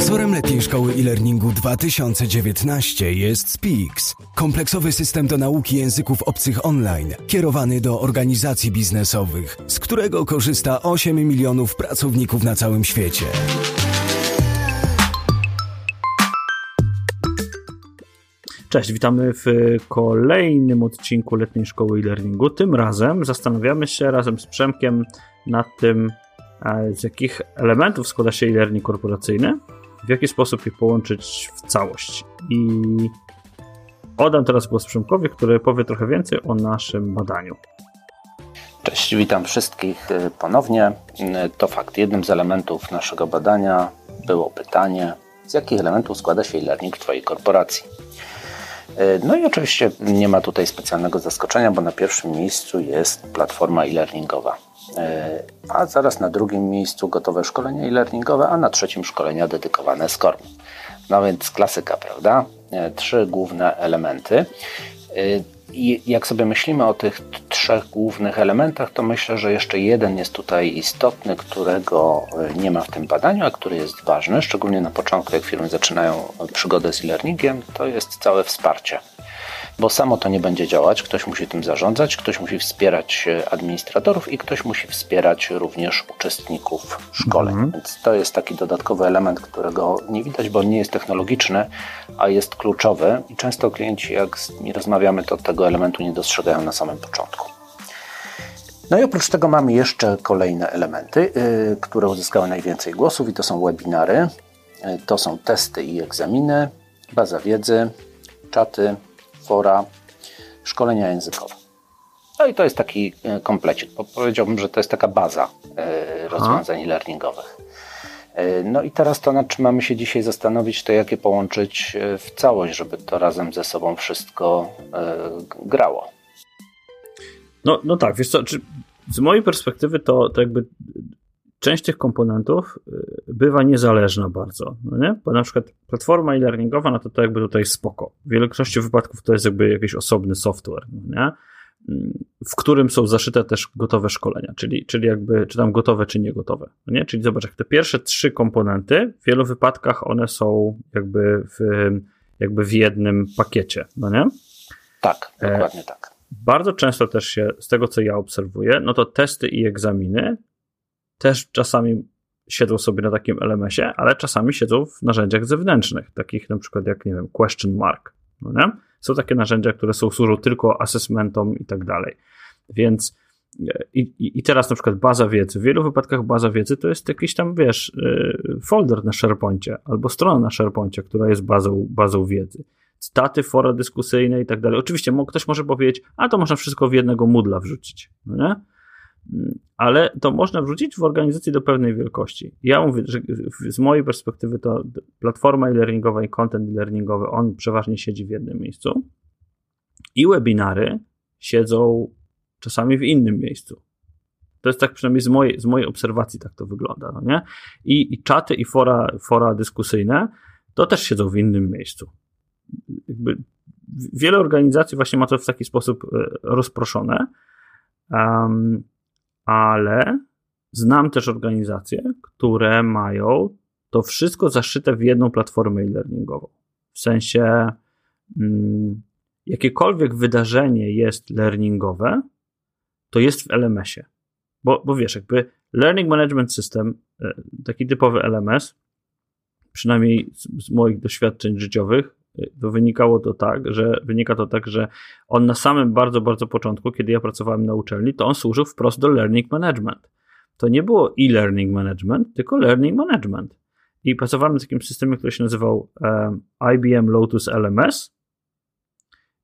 Sponsorem letniej szkoły e-learningu 2019 jest Speaks, kompleksowy system do nauki języków obcych online, kierowany do organizacji biznesowych, z którego korzysta 8 milionów pracowników na całym świecie. Cześć, witamy w kolejnym odcinku letniej szkoły e-learningu. Tym razem zastanawiamy się razem z Przemkiem nad tym, e, z jakich elementów składa się e-learning korporacyjny, w jaki sposób je połączyć w całość. I oddam teraz głos Przemkowi, który powie trochę więcej o naszym badaniu. Cześć, witam wszystkich e, ponownie. E, to fakt, jednym z elementów naszego badania było pytanie, z jakich elementów składa się e-learning w Twojej korporacji. E, no i oczywiście nie ma tutaj specjalnego zaskoczenia, bo na pierwszym miejscu jest platforma e-learningowa, a zaraz na drugim miejscu gotowe szkolenia e-learningowe, a na trzecim szkolenia dedykowane SCORM. No więc klasyka, prawda? E, trzy główne elementy. I jak sobie myślimy o tych trzech głównych elementach, to myślę, że jeszcze jeden jest tutaj istotny, którego e, nie ma w tym badaniu, a który jest ważny, szczególnie na początku, jak firmy zaczynają przygodę z e-learningiem, to jest całe wsparcie bo samo to nie będzie działać. Ktoś musi tym zarządzać, ktoś musi wspierać e, administratorów i ktoś musi wspierać również uczestników szkoleń. Mhm. Więc to jest taki dodatkowy element, którego nie widać, bo nie jest technologiczny, a jest kluczowy i często klienci, jak z nimi rozmawiamy, to tego elementu nie dostrzegają na samym początku. No i oprócz tego mamy jeszcze kolejne elementy, yy, które uzyskały najwięcej głosów i to są webinary, yy, to są testy i egzaminy, baza wiedzy, czaty, fora, szkolenia językowe. No i to jest taki e, komplecik, bo powiedziałbym, że to jest taka baza e, rozwiązań learningowych. E, no i teraz to, nad czym mamy się dzisiaj zastanowić, to jak je połączyć w całość, żeby to razem ze sobą wszystko grało. No, no tak, wiesz co, z mojej perspektywy to, to jakby część tych komponentów y, bywa niezależna bardzo, no nie? Bo na przykład platforma e-learningowa, no to to jakby tutaj spoko. W większości wypadków to jest jakby jakiś osobny software, no nie? Mm, w którym są zaszyte też gotowe szkolenia, czyli, czyli jakby, czy tam gotowe, czy nie gotowe, no nie? Czyli zobacz, jak te pierwsze trzy komponenty, w wielu wypadkach one są jakby w, jakby w jednym pakiecie, no nie? Tak, dokładnie e, tak. Bardzo często też się, z tego co ja obserwuję, no to testy i egzaminy też czasami siedzą sobie na takim LMS-ie, ale czasami siedzą w narzędziach zewnętrznych, takich na przykład jak, nie wiem, question mark. No nie? Są takie narzędzia, które są, służą tylko assessmentom i tak dalej. Więc e, i, i teraz na przykład baza wiedzy. W wielu wypadkach baza wiedzy to jest jakiś tam, wiesz, e, folder na SharePointie albo strona na SharePointie, która jest bazą, bazą wiedzy. Staty, fora dyskusyjne i tak dalej. Oczywiście ktoś może powiedzieć, a to można wszystko w jednego Moodla wrzucić. No nie? Ale to można wrzucić w organizacji do pewnej wielkości. Ja mówię, że z mojej perspektywy to platforma e-learningowa i content e-learningowy, on przeważnie siedzi w jednym miejscu i webinary siedzą czasami w innym miejscu. To jest tak przynajmniej z mojej, z mojej obserwacji tak to wygląda, no nie? I, i czaty i fora, fora dyskusyjne to też siedzą w innym miejscu. Jakby wiele organizacji właśnie ma to w taki sposób e, rozproszone, ale znam też organizacje, które mają to wszystko zaszyte w jedną platformę e-learningową. W sensie, mm, jakiekolwiek wydarzenie jest learningowe, to jest w LMS-ie. Bo, bo wiesz, jakby Learning Management System, e, taki typowy LMS, przynajmniej z, z moich doświadczeń życiowych, to wynikało to tak, że wynika to tak, że on na samym bardzo, bardzo początku, kiedy ja pracowałem na uczelni, to on służył wprost do learning management. To nie było e-learning management, tylko learning management. I pracowałem w takim systemie, który się nazywał um, IBM Lotus LMS.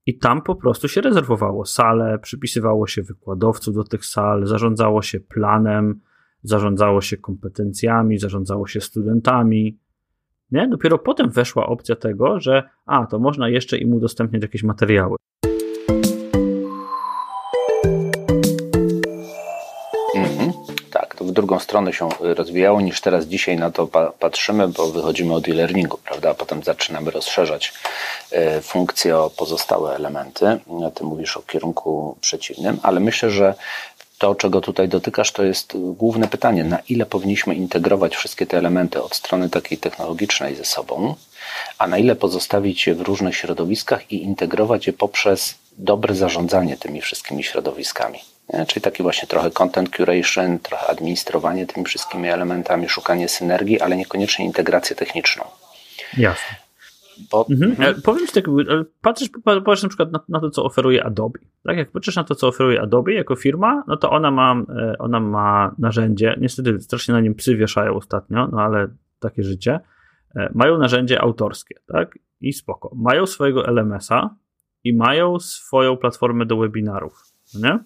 I tam po prostu się rezerwowało sale, przypisywało się wykładowców do tych sal, zarządzało się planem, zarządzało się kompetencjami, zarządzało się studentami. Nie? Dopiero potem weszła opcja tego, że a, to można jeszcze im udostępniać jakieś materiały. Mhm. Tak, to w drugą stronę się rozwijało niż teraz dzisiaj na to patrzymy, bo wychodzimy od e-learningu, prawda? A potem zaczynamy rozszerzać e, funkcje o pozostałe elementy. Ty mówisz o kierunku przeciwnym, ale myślę, że to, czego tutaj dotykasz, to jest główne pytanie, na ile powinniśmy integrować wszystkie te elementy od strony takiej technologicznej ze sobą, a na ile pozostawić je w różnych środowiskach i integrować je poprzez dobre zarządzanie tymi wszystkimi środowiskami. Nie? Czyli taki właśnie trochę content curation, trochę administrowanie tymi wszystkimi elementami, szukanie synergii, ale niekoniecznie integrację techniczną. Jasne. Bo, mhm. mhm. Powiem ci tak, patrzysz, patrzysz na przykład na, na, to, co oferuje Adobe. Tak, jak patrzysz na to, co oferuje Adobe jako firma, no to ona ma, e, ona ma narzędzie, niestety strasznie na nim psy wieszają ostatnio, no ale takie życie, e, mają narzędzie autorskie, tak, i spoko. Mają swojego LMS-a i mają swoją platformę do webinarów, nie?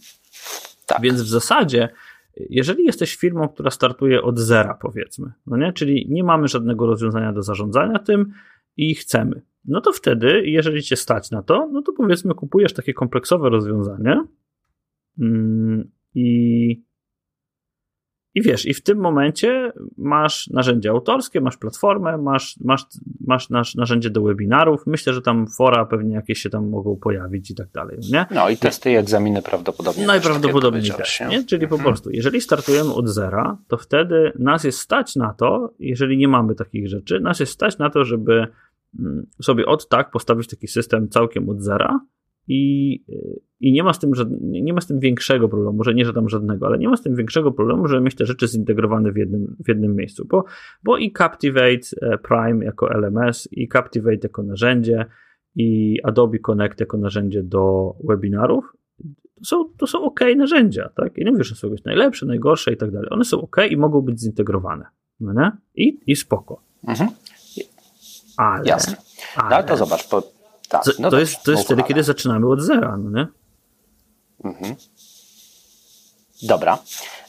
Tak. Więc w zasadzie jeżeli jesteś firmą, która startuje od zera, powiedzmy, no nie? czyli nie mamy żadnego rozwiązania do zarządzania tym, i chcemy. No to wtedy, jeżeli cię stać na to, no to powiedzmy, kupujesz takie kompleksowe rozwiązanie mm, i, i wiesz, i w tym momencie masz narzędzie autorskie, masz platformę, masz, masz, masz nasz, narzędzie do webinarów. Myślę, że tam fora pewnie jakieś się tam mogą pojawić i tak dalej. Nie? No i testy i egzaminy prawdopodobnie. Najprawdopodobniej też, też nie? Czyli po mhm. prostu, jeżeli startujemy od zera, to wtedy nas jest stać na to, jeżeli nie mamy takich rzeczy, nas jest stać na to, żeby sobie od tak postawić taki system całkiem od zera i, i nie, ma z tym, nie ma z tym większego problemu, może nie, że tam żadnego, ale nie ma z tym większego problemu, żeby mieć te rzeczy zintegrowane w jednym, w jednym miejscu, bo, bo i Captivate e, Prime jako LMS, i Captivate jako narzędzie, i Adobe Connect jako narzędzie do webinarów, to są, to są ok narzędzia, tak? Ja nie mówię, że są jakieś najlepsze, najgorsze i tak dalej. One są ok i mogą być zintegrowane, no nie? I, i spoko. Mhm. Ale, Jasne. Ale, no, ale to zobacz. Po, tak, no to, dobrze, jest, to jest wtedy, kiedy zaczynamy od zera, no nie? Mhm. Dobra.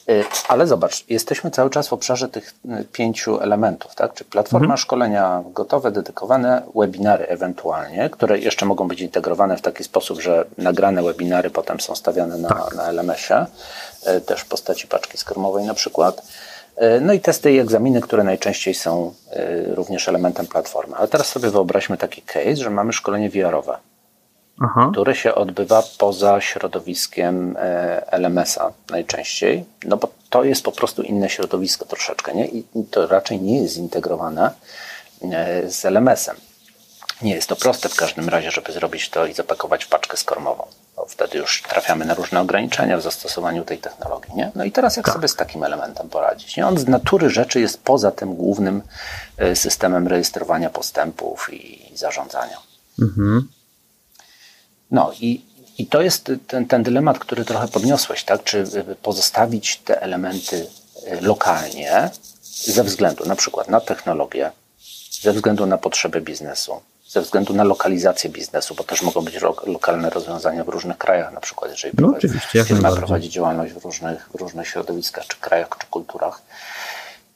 Y, ale zobacz, jesteśmy cały czas w obszarze tych y, pięciu elementów, tak? Czy platforma mhm. szkolenia gotowe, dedykowane, webinary ewentualnie, które jeszcze mogą być integrowane w taki sposób, że nagrane webinary potem są stawiane na, tak. na LMS-ie, y, też w postaci paczki skarmowej na przykład. E, no i testy i egzaminy, które najczęściej są e, również elementem platformy. Ale teraz sobie wyobraźmy taki case, że mamy szkolenie VR-owe, Aha. które się odbywa poza środowiskiem e, LMS-a najczęściej, no bo to jest po prostu inne środowisko troszeczkę, nie? I to raczej nie jest zintegrowane z LMS-em. Nie jest to proste w każdym razie, żeby zrobić to i zapakować w paczkę skormową. Wtedy już trafiamy na różne ograniczenia w zastosowaniu tej technologii. Nie? No i teraz jak tak. sobie z takim elementem poradzić? Nie? On z natury rzeczy jest poza tym głównym e, systemem rejestrowania postępów i zarządzania. Mhm. No i, i to jest ten, ten dylemat, który trochę podniosłeś, tak? Czy pozostawić te elementy e, lokalnie ze względu na przykład na technologię, ze względu na potrzeby biznesu, ze względu na lokalizację biznesu, bo też mogą być lokalne rozwiązania w różnych krajach, na przykład jeżeli no, prowadzi, firma prowadzi działalność w różnych, w różnych środowiskach, czy krajach, czy kulturach.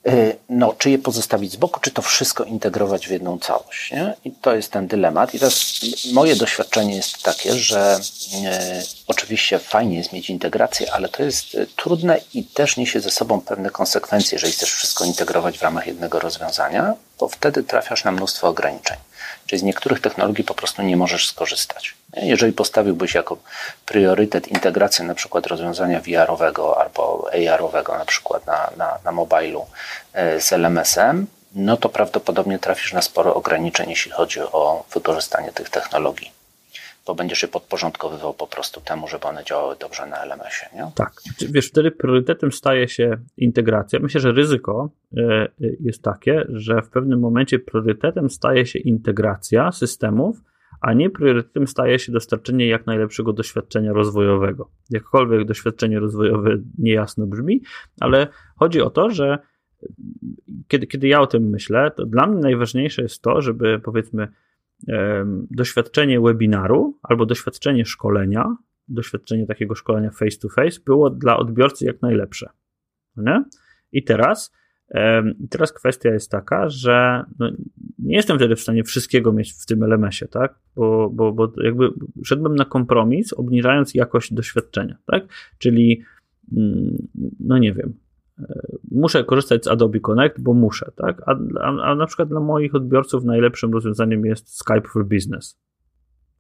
Y, no, czy je pozostawić z boku, czy to wszystko integrować w jedną całość. Nie? I to jest ten dylemat. I teraz moje doświadczenie jest takie, że e, oczywiście fajnie jest mieć integrację, ale to jest e, trudne i też niesie ze sobą pewne konsekwencje, jeżeli chcesz wszystko integrować w ramach jednego rozwiązania, bo wtedy trafiasz na mnóstwo ograniczeń. Czyli z niektórych technologii po prostu nie możesz skorzystać. Jeżeli postawiłbyś jako priorytet integrację na przykład rozwiązania VR-owego albo AR-owego na przykład na, na, na mobilu e, z LMS-em, no to prawdopodobnie trafisz na sporo ograniczeń, jeśli chodzi o wykorzystanie tych technologii bo będziesz je podporządkowywał po prostu temu, żeby one działały dobrze na LMS-ie. Nie? Tak. Wiesz, wtedy priorytetem staje się integracja. Myślę, że ryzyko e, jest takie, że w pewnym momencie priorytetem staje się integracja systemów, a nie priorytetem staje się dostarczenie jak najlepszego doświadczenia rozwojowego. Jakkolwiek doświadczenie rozwojowe niejasno brzmi, ale chodzi o to, że kiedy, kiedy ja o tym myślę, to dla mnie najważniejsze jest to, żeby powiedzmy doświadczenie webinaru albo doświadczenie szkolenia, doświadczenie takiego szkolenia face to face było dla odbiorcy jak najlepsze. Nie? I teraz, teraz kwestia jest taka, że no, nie jestem wtedy w stanie wszystkiego mieć w tym LMS-ie, tak? Bo, bo, bo jakby szedłbym na kompromis, obniżając jakość doświadczenia, tak? Czyli, mm, no nie wiem, muszę korzystać z Adobe Connect, bo muszę, tak? A, a, a, na przykład dla moich odbiorców najlepszym rozwiązaniem jest Skype for Business.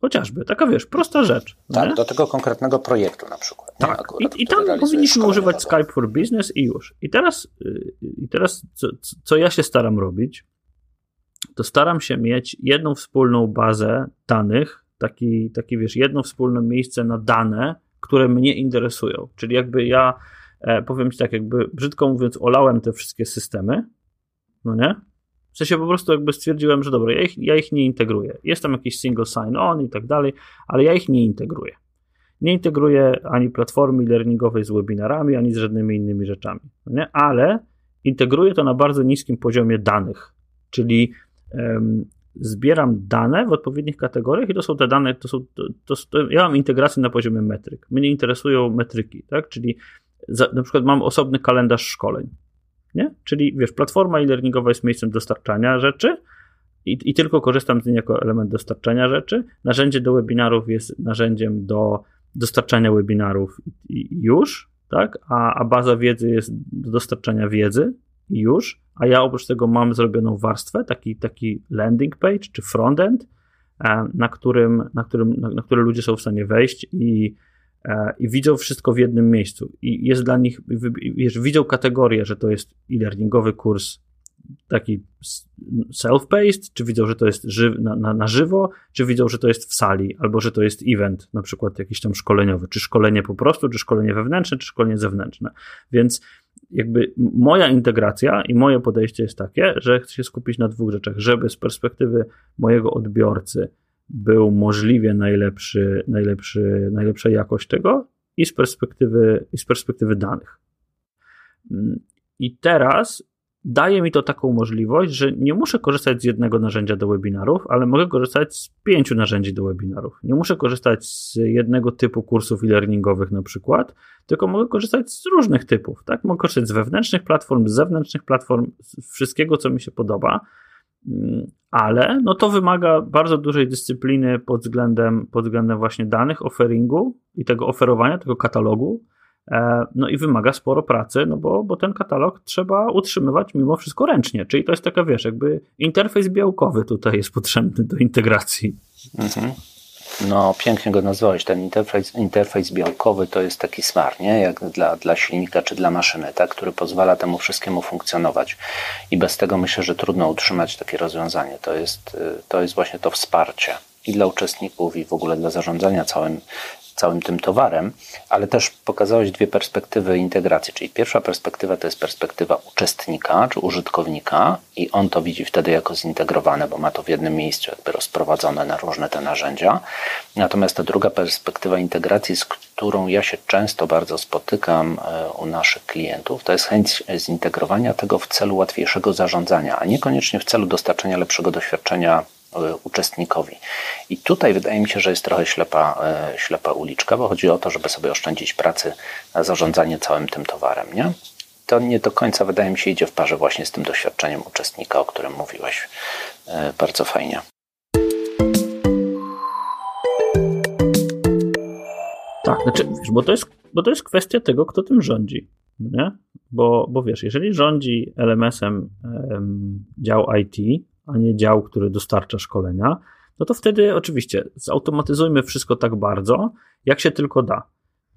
Chociażby, taka wiesz, prosta rzecz. Tak, nie? do tego konkretnego projektu na przykład. Tak, Akurat, i, i tam powinniśmy używać Skype for Business i już. I teraz, y, i teraz co, co ja się staram robić, to staram się mieć jedną wspólną bazę danych, taki, taki wiesz, jedno wspólne miejsce na dane, które mnie interesują. Czyli jakby ja, e, powiem ci tak, jakby brzydko mówiąc, olałem te wszystkie systemy, no nie? W sensie po prostu jakby stwierdziłem, że dobra, ja ich, ja ich nie integruję. Jest tam jakiś single sign-on i tak dalej, ale ja ich nie integruję. Nie integruję ani platformy learningowej z webinarami, ani z żadnymi innymi rzeczami. No nie? Ale integruję to na bardzo niskim poziomie danych, czyli um, zbieram dane w odpowiednich kategoriach i to są te dane, to są, to, to ja mam integrację na poziomie metryk. Mnie interesują metryki, tak? Czyli za, na przykład mam osobny kalendarz szkoleń nie? Czyli wiesz, platforma e-learningowa jest miejscem dostarczania rzeczy i, i tylko korzystam z niej jako element dostarczania rzeczy. Narzędzie do webinarów jest narzędziem do dostarczania webinarów i, i już, tak? A, a baza wiedzy jest do dostarczania wiedzy i już. A ja oprócz tego mam zrobioną warstwę, taki, taki landing page czy frontend, e, na którym, na, którym, na, na który ludzie są w stanie wejść i i widzą wszystko w jednym miejscu. I jest dla nich, wiesz, widzą kategorię, że to jest e-learningowy kurs taki self-paced, czy widzą, że to jest na, na, na, żywo, czy widzą, że to jest w sali, albo że to jest event, na przykład jakiś tam szkoleniowy, czy szkolenie po prostu, czy szkolenie wewnętrzne, czy szkolenie zewnętrzne. Więc jakby moja integracja i moje podejście jest takie, że chcę się skupić na dwóch rzeczach, żeby z perspektywy mojego odbiorcy był możliwie najlepszy, najlepszy, najlepsza jakość tego i z perspektywy, i z perspektywy danych. Mm, I teraz daje mi to taką możliwość, że nie muszę korzystać z jednego narzędzia do webinarów, ale mogę korzystać z pięciu narzędzi do webinarów. Nie muszę korzystać z jednego typu kursów e-learningowych na przykład, tylko mogę korzystać z różnych typów. Tak? Mogę korzystać z wewnętrznych platform, z zewnętrznych platform, z wszystkiego, co mi się podoba ale no to wymaga bardzo dużej dyscypliny pod względem, pod względem właśnie danych, offeringu i tego oferowania, tego katalogu. E, no i wymaga sporo pracy, no bo, bo ten katalog trzeba utrzymywać mimo wszystko ręcznie. Czyli to jest taka, wiesz, jakby interfejs białkowy tutaj jest potrzebny do integracji. Mhm. No, pięknie go nazwałeś. Ten interfejs, interfejs białkowy to jest taki smart, nie? Jak dla, dla silnika czy dla maszyny, tak? który pozwala temu wszystkiemu funkcjonować. I bez tego myślę, że trudno utrzymać takie rozwiązanie. To jest, y, to jest właśnie to wsparcie i dla uczestników, i w ogóle dla zarządzania całym, całym tym towarem, ale też pokazałeś dwie perspektywy integracji. Czyli pierwsza perspektywa to jest perspektywa uczestnika czy użytkownika, i on to widzi wtedy jako zintegrowane, bo ma to w jednym miejscu, jakby rozprowadzone na różne te narzędzia. Natomiast ta druga perspektywa integracji, z którą ja się często bardzo spotykam e, u naszych klientów, to jest chęć zintegrowania tego w celu łatwiejszego zarządzania, a niekoniecznie w celu dostarczenia lepszego doświadczenia uczestnikowi. I tutaj wydaje mi się, że jest trochę ślepa, e, ślepa uliczka, bo chodzi o to, żeby sobie oszczędzić pracy na zarządzanie całym tym towarem. Nie? To nie do końca, wydaje mi się, idzie w parze właśnie z tym doświadczeniem uczestnika, o którym mówiłeś e, bardzo fajnie. Tak, znaczy, wiesz, bo to jest, bo to jest kwestia tego, kto tym rządzi. Nie? Bo, bo wiesz, jeżeli rządzi LMS-em dział IT, a nie dział, który dostarcza szkolenia, no to wtedy oczywiście zautomatyzujmy wszystko tak bardzo, jak się tylko da.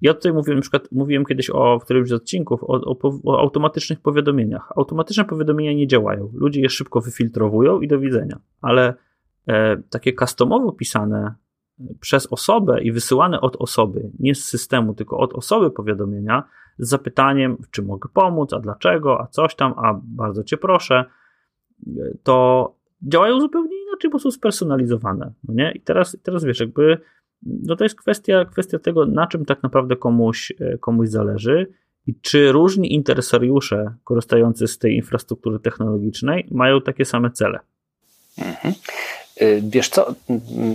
Ja tutaj mówiłem, na przykład, mówiłem kiedyś o, w którymś z odcinków o, o, o, automatycznych powiadomieniach. Automatyczne powiadomienia nie działają. Ludzie je szybko wyfiltrowują i do widzenia. Ale e, takie customowo pisane przez osobę i wysyłane od osoby, nie z systemu, tylko od osoby powiadomienia z zapytaniem, czy mogę pomóc, a dlaczego, a coś tam, a bardzo cię proszę, to działają zupełnie inaczej, bo są spersonalizowane. No nie? I teraz, teraz wiesz, jakby no to jest kwestia, kwestia tego, na czym tak naprawdę komuś, e, komuś zależy i czy różni interesariusze korzystający z tej infrastruktury technologicznej mają takie same cele. Mhm. Y, wiesz co,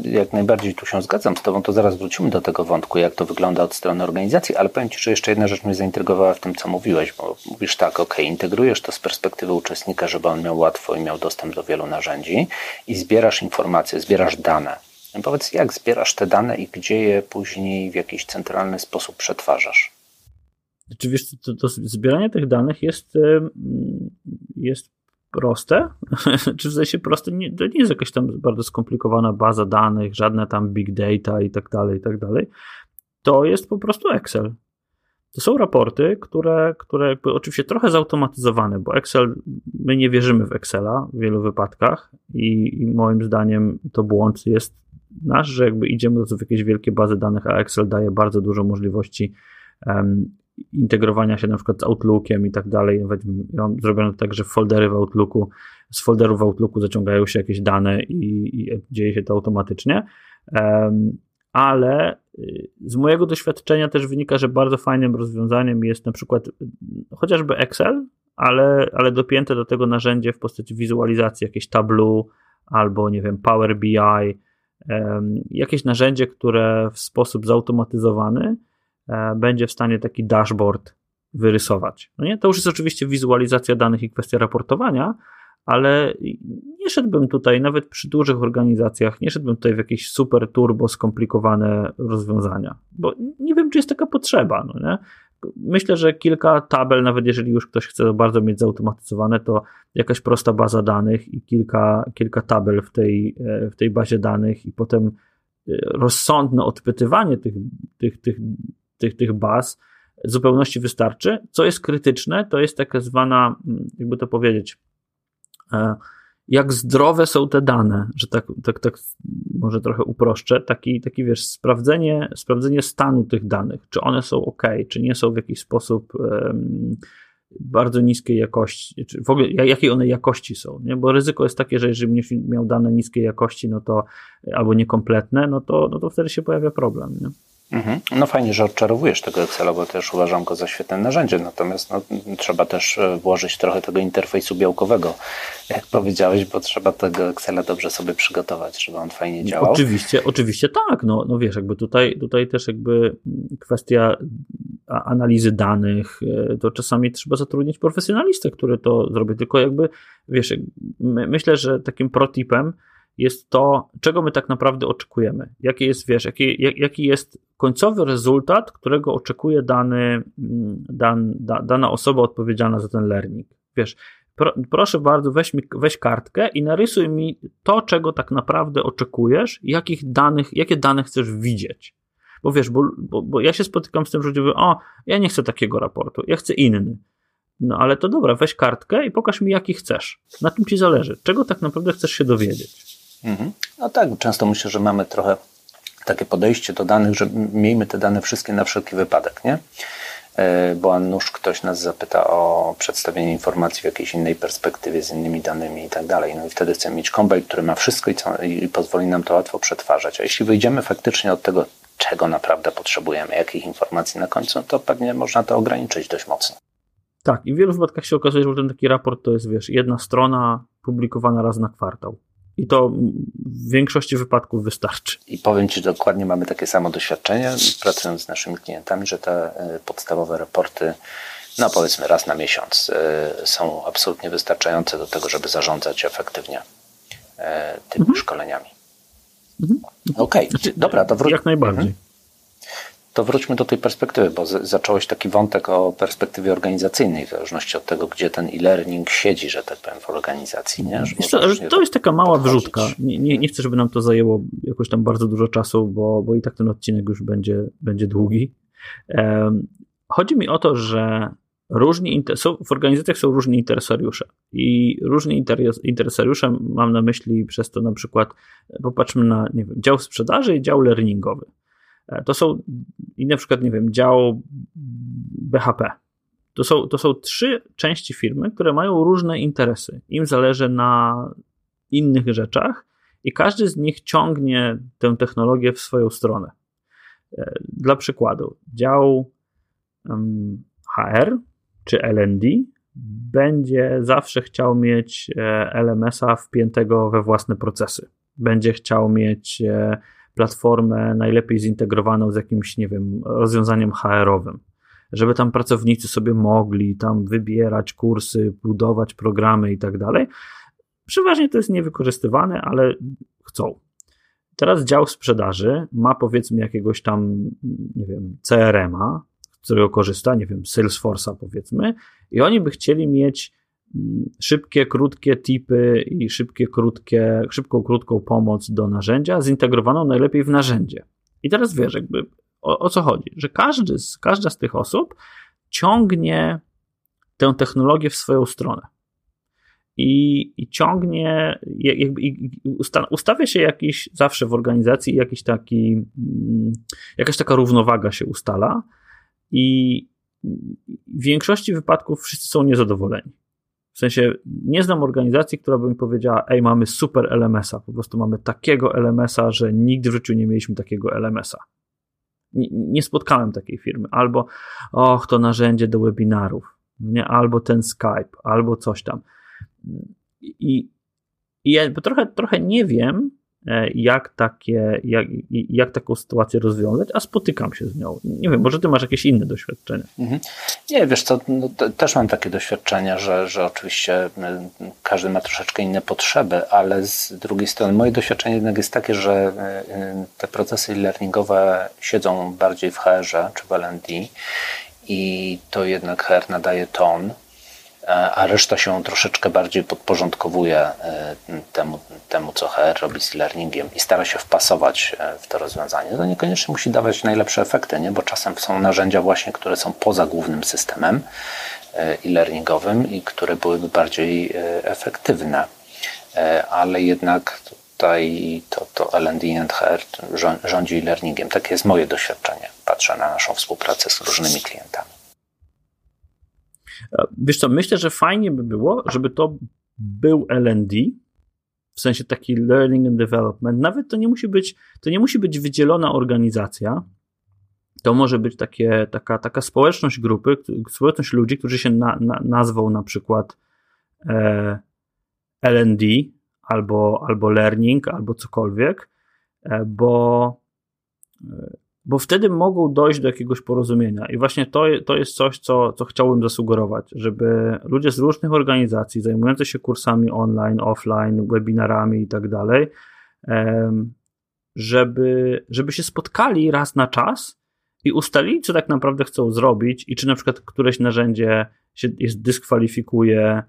jak najbardziej tu się zgadzam z Tobą, to zaraz wrócimy do tego wątku, jak to wygląda od strony organizacji, ale powiem Ci, że jeszcze jedna rzecz mnie zaintrygowała w tym, co mówiłeś, bo mówisz tak, ok, integrujesz to z perspektywy uczestnika, żeby on miał łatwo i miał dostęp do wielu narzędzi i zbierasz informacje, zbierasz dane. No powiedz, jak zbierasz te dane i gdzie je później w jakiś centralny sposób przetwarzasz? Czy wiesz, to, to zbieranie tych danych jest, jest proste, czy w sensie proste, nie, to nie jest jakaś tam bardzo skomplikowana baza danych, żadne tam big data i tak dalej, i tak dalej. To jest po prostu Excel. To są raporty, które, które jakby oczywiście trochę zautomatyzowane, bo Excel, my nie wierzymy w Excela w wielu wypadkach i, i moim zdaniem to błąd jest nasz, że jakby idziemy do jakieś wielkie bazy danych, a Excel daje bardzo dużo możliwości um, integrowania się na przykład z Outlookiem i tak dalej. Nawet ja mam zrobione tak, że foldery w Outlooku, z folderów w Outlooku zaciągają się jakieś dane i, i dzieje się to automatycznie. Um, ale y, z mojego doświadczenia też wynika, że bardzo fajnym rozwiązaniem jest na przykład chociażby Excel, ale, ale dopięte do tego narzędzie w postaci wizualizacji, jakieś Tableau albo nie wiem, Power BI, um, jakieś narzędzie, które w sposób zautomatyzowany będzie w stanie taki dashboard wyrysować. No nie? To już jest oczywiście wizualizacja danych i kwestia raportowania, ale nie szedłbym tutaj, nawet przy dużych organizacjach, nie szedłbym tutaj w jakieś super turbo skomplikowane rozwiązania, bo nie wiem, czy jest taka potrzeba. No nie? Myślę, że kilka tabel, nawet jeżeli już ktoś chce bardzo mieć zautomatyzowane, to jakaś prosta baza danych i kilka, kilka tabel w tej, e, w tej bazie danych i potem e, rozsądne odpytywanie tych, tych, tych tych, tych baz zupełności wystarczy. Co jest krytyczne, to jest taka zwana, mm, jakby to powiedzieć, e, jak zdrowe są te dane, że tak, tak, tak może trochę uproszczę, taki, taki wiesz, sprawdzenie, sprawdzenie stanu tych danych, czy one są ok, czy nie są w jakiś sposób um, bardzo niskiej jakości, czy w ogóle jakiej one jakości są, nie? bo ryzyko jest takie, że jeżeli będziesz miał dane niskiej jakości, no to albo niekompletne, no to, no to wtedy się pojawia problem. Nie? Mhm. No fajnie, że odczarowujesz tego Excela, bo też uważam go za świetne narzędzie, natomiast no, trzeba też e, włożyć trochę tego interfejsu białkowego, jak powiedziałeś, bo trzeba tego Excela dobrze sobie przygotować, żeby on fajnie działał. Oczywiście, oczywiście tak, no, no wiesz, jakby tutaj, tutaj też jakby kwestia analizy danych, e, to czasami trzeba zatrudnić profesjonalistę, który to zrobi, tylko jakby, wiesz, myślę, że takim protipem jest to, czego my tak naprawdę oczekujemy. Jaki jest, wiesz, jaki, jaki jest końcowy rezultat, którego oczekuje dany, mm, dan, da, dana osoba odpowiedzialna za ten learning. Wiesz, pro, proszę bardzo, weź, mi, weź kartkę i narysuj mi to, czego tak naprawdę oczekujesz, jakich danych, jakie dane chcesz widzieć. Bo wiesz, bo, bo, bo ja się spotykam z tym, że ludzie mówią, o, ja nie chcę takiego raportu, ja chcę inny. No ale to dobra, weź kartkę i pokaż mi, jaki chcesz. Na tym ci zależy. Czego tak naprawdę chcesz się dowiedzieć? Mhm. No tak, często myślę, że mamy trochę takie podejście do danych, że miejmy te dane wszystkie na wszelki wypadek, nie? E, bo nuż ktoś nas zapyta o przedstawienie informacji w jakiejś innej perspektywie z innymi danymi i tak dalej. No i wtedy chcemy mieć kombel, który ma wszystko i, co, i pozwoli nam to łatwo przetwarzać. A jeśli wyjdziemy faktycznie od tego, czego naprawdę potrzebujemy, jakich informacji na końcu, to pewnie można to ograniczyć dość mocno. Tak, i w wielu wypadkach się okazuje, że ten taki raport to jest, wiesz, jedna strona publikowana raz na kwartał. I to w większości wypadków wystarczy. I powiem Ci, że dokładnie mamy takie samo doświadczenie, pracując z naszymi klientami, że te e, podstawowe raporty, no powiedzmy raz na miesiąc, e, są absolutnie wystarczające do tego, żeby zarządzać efektywnie e, tymi mhm. szkoleniami. Mhm. Okej, okay. znaczy, dobra, to wróć. Jak najbardziej. Mhm. To wróćmy do tej perspektywy, bo zacząłeś taki wątek o perspektywie organizacyjnej, w zależności od tego, gdzie ten e-learning siedzi, że tak powiem, w organizacji. Nie? to, to jest taka mała wrzutka. Nie, nie, nie, chcę, żeby nam to zajęło jakoś tam bardzo dużo czasu, bo, bo i tak ten odcinek już będzie, będzie długi. Um, chodzi mi o to, że różni są, w organizacjach są różni interesariusze i różni interesariusze mam na myśli przez to na przykład, popatrzmy na nie wiem, dział sprzedaży i dział learningowy. E, to są, i na przykład, nie wiem, dział BHP. To są, to są trzy części firmy, które mają różne interesy. Im zależy na innych rzeczach i każdy z nich ciągnie tę technologię w swoją stronę. E, dla przykładu, dział HR czy LD będzie zawsze chciał mieć e, LMS-a wpiętego we własne procesy. Będzie chciał mieć platformę najlepiej zintegrowaną z jakimś, nie wiem, rozwiązaniem HR-owym. Żeby tam pracownicy sobie mogli tam wybierać kursy, budować programy i tak dalej. Przeważnie to jest niewykorzystywane, ale chcą. Teraz dział sprzedaży ma powiedzmy jakiegoś tam, nie wiem, CRM-a, z którego korzysta, nie wiem, Salesforce'a powiedzmy, i oni by chcieli mieć szybkie, krótkie tipy i szybkie, krótkie, szybką, krótką pomoc do narzędzia zintegrowaną najlepiej w narzędzie. I teraz wiesz, jakby o, o co chodzi, że każdy z, każda z tych osób ciągnie tę technologię w swoją stronę. I, i ciągnie, jakby, ustawia się jakiś, zawsze w organizacji jakiś taki, mm, jakaś taka równowaga się ustala i w większości wypadków wszyscy są niezadowoleni. W sensie nie znam organizacji, która by mi powiedziała, ej, mamy super LMS-a, po prostu mamy takiego LMS-a, że nigdy w życiu nie mieliśmy takiego LMS-a. Nie, nie spotkałem takiej firmy. Albo, och, to narzędzie do webinarów, nie? albo ten Skype, albo coś tam. I, i ja trochę, trochę nie wiem, jak, takie, jak, jak taką sytuację rozwiązać, a spotykam się z nią. Nie wiem, może ty masz jakieś inne doświadczenia. Mhm. Nie, wiesz co, no, też mam takie doświadczenia, że, że oczywiście każdy ma troszeczkę inne potrzeby, ale z drugiej strony moje doświadczenie jednak jest takie, że e, te procesy e-learningowe siedzą bardziej w HR-ze czy w L&D i to jednak HR nadaje ton a reszta się troszeczkę bardziej podporządkowuje e, temu, temu co HR robi z learningiem i stara się wpasować e, w to rozwiązanie. To niekoniecznie musi dawać najlepsze efekty, nie? bo czasem są narzędzia właśnie, które są poza głównym systemem e, e-learningowym i które byłyby bardziej efektywne, ale jednak tutaj to, to L&D and HR rządzi e-learningiem. Takie jest moje doświadczenie. Patrzę na naszą współpracę z różnymi klientami. Wiesz co, myślę, że fajnie by było, żeby to był LD, w sensie taki learning and development. Nawet to nie musi być, to nie musi być wydzielona organizacja. To może być takie, taka, taka społeczność grupy, społeczność ludzi, którzy się na, na, nazwą na przykład e, LD albo, albo learning, albo cokolwiek, e, bo e, bo wtedy mogą dojść do jakiegoś porozumienia. I właśnie to, to jest coś, co, co chciałbym zasugerować, żeby ludzie z różnych organizacji zajmujący się kursami online, offline, webinarami i tak dalej, żeby, żeby się spotkali raz na czas i ustalili, co tak naprawdę chcą zrobić i czy na przykład któreś narzędzie się jest dyskwalifikuje,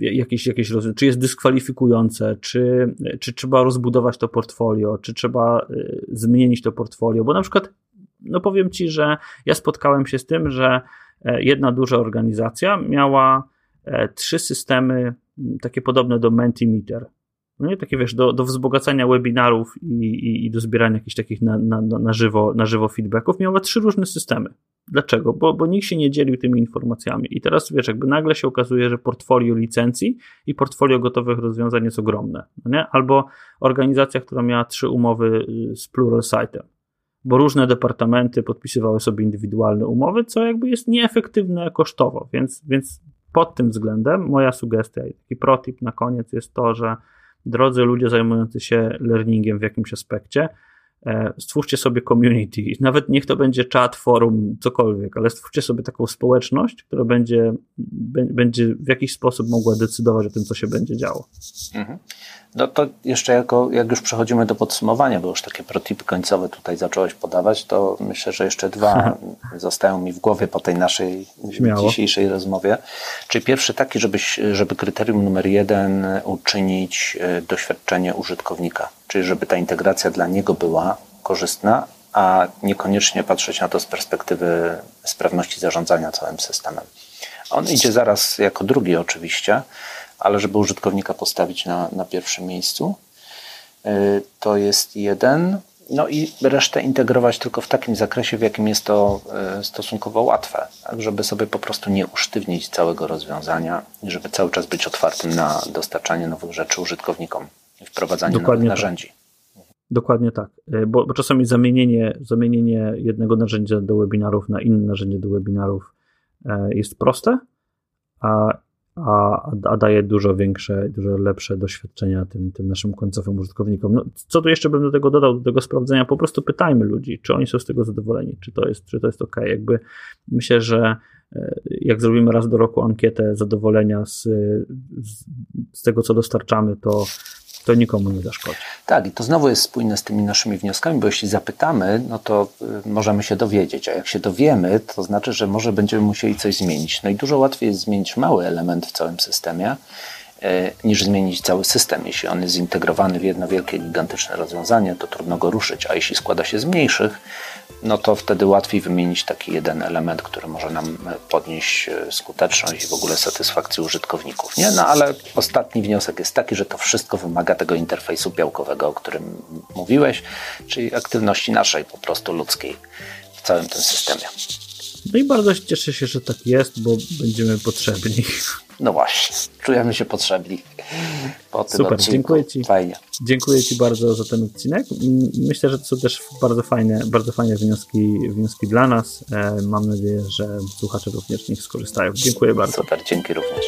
jakieś, jakieś czy jest dyskwalifikujące, czy, czy trzeba rozbudować to portfolio, czy trzeba e, zmienić to portfolio, bo na przykład, no powiem Ci, że ja spotkałem się z tym, że e, jedna duża organizacja miała trzy systemy takie podobne do Mentimeter. Nie takie wiesz, do, do wzbogacania webinarów i, i, i do zbierania jakichś takich na, na, na, żywo, na żywo feedbacków, miała trzy różne systemy. Dlaczego? Bo, bo nikt się nie dzielił tymi informacjami. I teraz wiesz, jakby nagle się okazuje, że portfolio licencji i portfolio gotowych rozwiązań jest ogromne. No nie? Albo organizacja, która miała trzy umowy y, z Plural Site'em, bo różne departamenty podpisywały sobie indywidualne umowy, co jakby jest nieefektywne kosztowo. Więc, więc pod tym względem moja sugestia i taki protip na koniec jest to, że drodzy ludzie zajmujący się learningiem w jakimś aspekcie, stwórzcie sobie community, nawet niech to będzie czat, forum, cokolwiek, ale stwórzcie sobie taką społeczność, która będzie, będzie w jakiś sposób mogła decydować o tym, co się będzie działo. Mhm. No to jeszcze jako, jak już przechodzimy do podsumowania, bo już takie protipy końcowe tutaj zacząłeś podawać, to myślę, że jeszcze dwa zostają mi w głowie po tej naszej Śmiało. dzisiejszej rozmowie. Czyli pierwszy taki, żebyś, żeby kryterium numer jeden uczynić e, doświadczenie użytkownika, czyli żeby ta integracja dla niego była korzystna, a niekoniecznie patrzeć na to z perspektywy sprawności zarządzania całym systemem. On idzie zaraz jako drugi oczywiście, ale żeby użytkownika postawić na, na pierwszym miejscu. Y, to jest jeden. No i resztę integrować tylko w takim zakresie, w jakim jest to y, stosunkowo łatwe, tak, żeby sobie po prostu nie usztywnić całego rozwiązania i żeby cały czas być otwartym na dostarczanie nowych rzeczy użytkownikom wprowadzanie Dokładnie nowych tak. narzędzi. Dokładnie tak, y, bo, bo, czasami zamienienie, zamienienie jednego narzędzia do webinarów na inne narzędzie do webinarów jest proste, a a, a daje dużo większe, dużo lepsze doświadczenia tym, tym naszym końcowym użytkownikom. No, co tu jeszcze bym do tego dodał, do tego sprawdzenia? Po prostu pytajmy ludzi, czy oni są z tego zadowoleni, czy to jest, czy to jest ok. Jakby myślę, że e, jak zrobimy raz do roku ankietę zadowolenia z, z, z tego, co dostarczamy, to, to nikomu nie zaszkodzi. Tak, i to znowu jest spójne z tymi naszymi wnioskami, bo jeśli zapytamy, no to y, możemy się dowiedzieć, a jak się dowiemy, to znaczy, że może będziemy musieli coś zmienić. No i dużo łatwiej jest zmienić mały element w całym systemie, niż zmienić cały system. Jeśli on jest zintegrowany w jedno wielkie, gigantyczne rozwiązanie, to trudno go ruszyć, a jeśli składa się z mniejszych, no to wtedy łatwiej wymienić taki jeden element, który może nam podnieść e, skuteczność i w ogóle satysfakcję użytkowników. Nie? No ale ostatni wniosek jest taki, że to wszystko wymaga tego interfejsu białkowego, o którym mówiłeś, czyli aktywności naszej po prostu ludzkiej w całym tym systemie. No i bardzo cieszę się, że tak jest, bo będziemy potrzebni. No właśnie, czujemy się potrzebni. Po tym Super, odcinku. dziękuję Ci. Fajnie. Dziękuję Ci bardzo za ten odcinek. Myślę, że to są też bardzo fajne, bardzo fajne wnioski, wnioski dla nas. E, mam nadzieję, że słuchacze również z nich skorzystają. Dziękuję bardzo. Super, dzięki również.